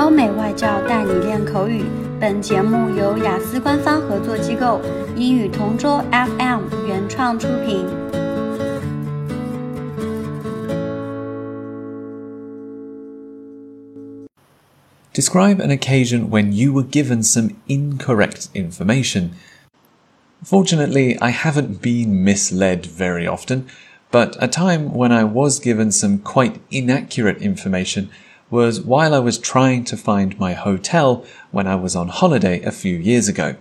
欧美外教带你练口语。本节目由雅思官方合作机构英语同桌 FM 原创出品。Describe an occasion when you were given some incorrect information. Fortunately, I haven't been misled very often, but a time when I was given some quite inaccurate information was while I was trying to find my hotel when I was on holiday a few years ago.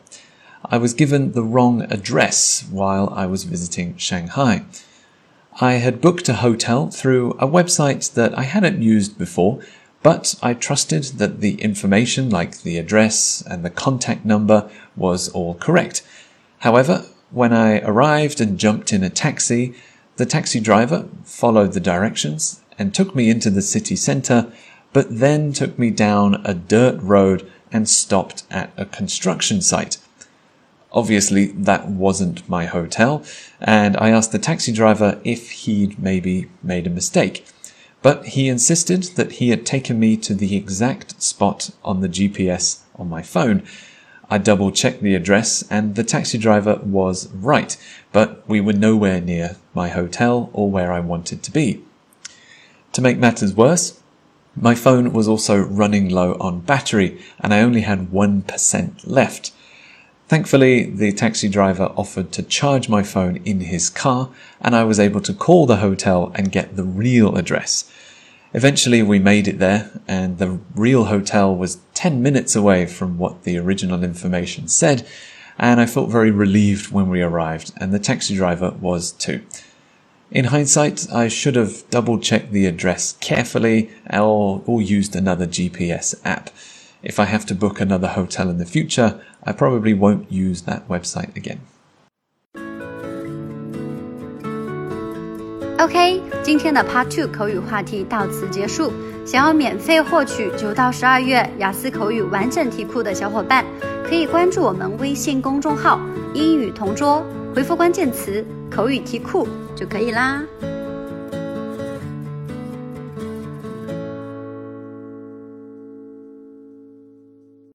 I was given the wrong address while I was visiting Shanghai. I had booked a hotel through a website that I hadn't used before, but I trusted that the information like the address and the contact number was all correct. However, when I arrived and jumped in a taxi, the taxi driver followed the directions and took me into the city centre but then took me down a dirt road and stopped at a construction site. Obviously, that wasn't my hotel, and I asked the taxi driver if he'd maybe made a mistake. But he insisted that he had taken me to the exact spot on the GPS on my phone. I double checked the address, and the taxi driver was right, but we were nowhere near my hotel or where I wanted to be. To make matters worse, my phone was also running low on battery and I only had 1% left. Thankfully, the taxi driver offered to charge my phone in his car and I was able to call the hotel and get the real address. Eventually, we made it there and the real hotel was 10 minutes away from what the original information said and I felt very relieved when we arrived and the taxi driver was too. In hindsight, I should have double checked the address carefully or, or used another GPS app. If I have to book another hotel in the future, I probably won't use that website again. OK，今天的 Part Two 口语话题到此结束。想要免费获取九到十二月雅思口语完整题库的小伙伴，可以关注我们微信公众号“英语同桌”， 回复关键词。口语题库就可以啦。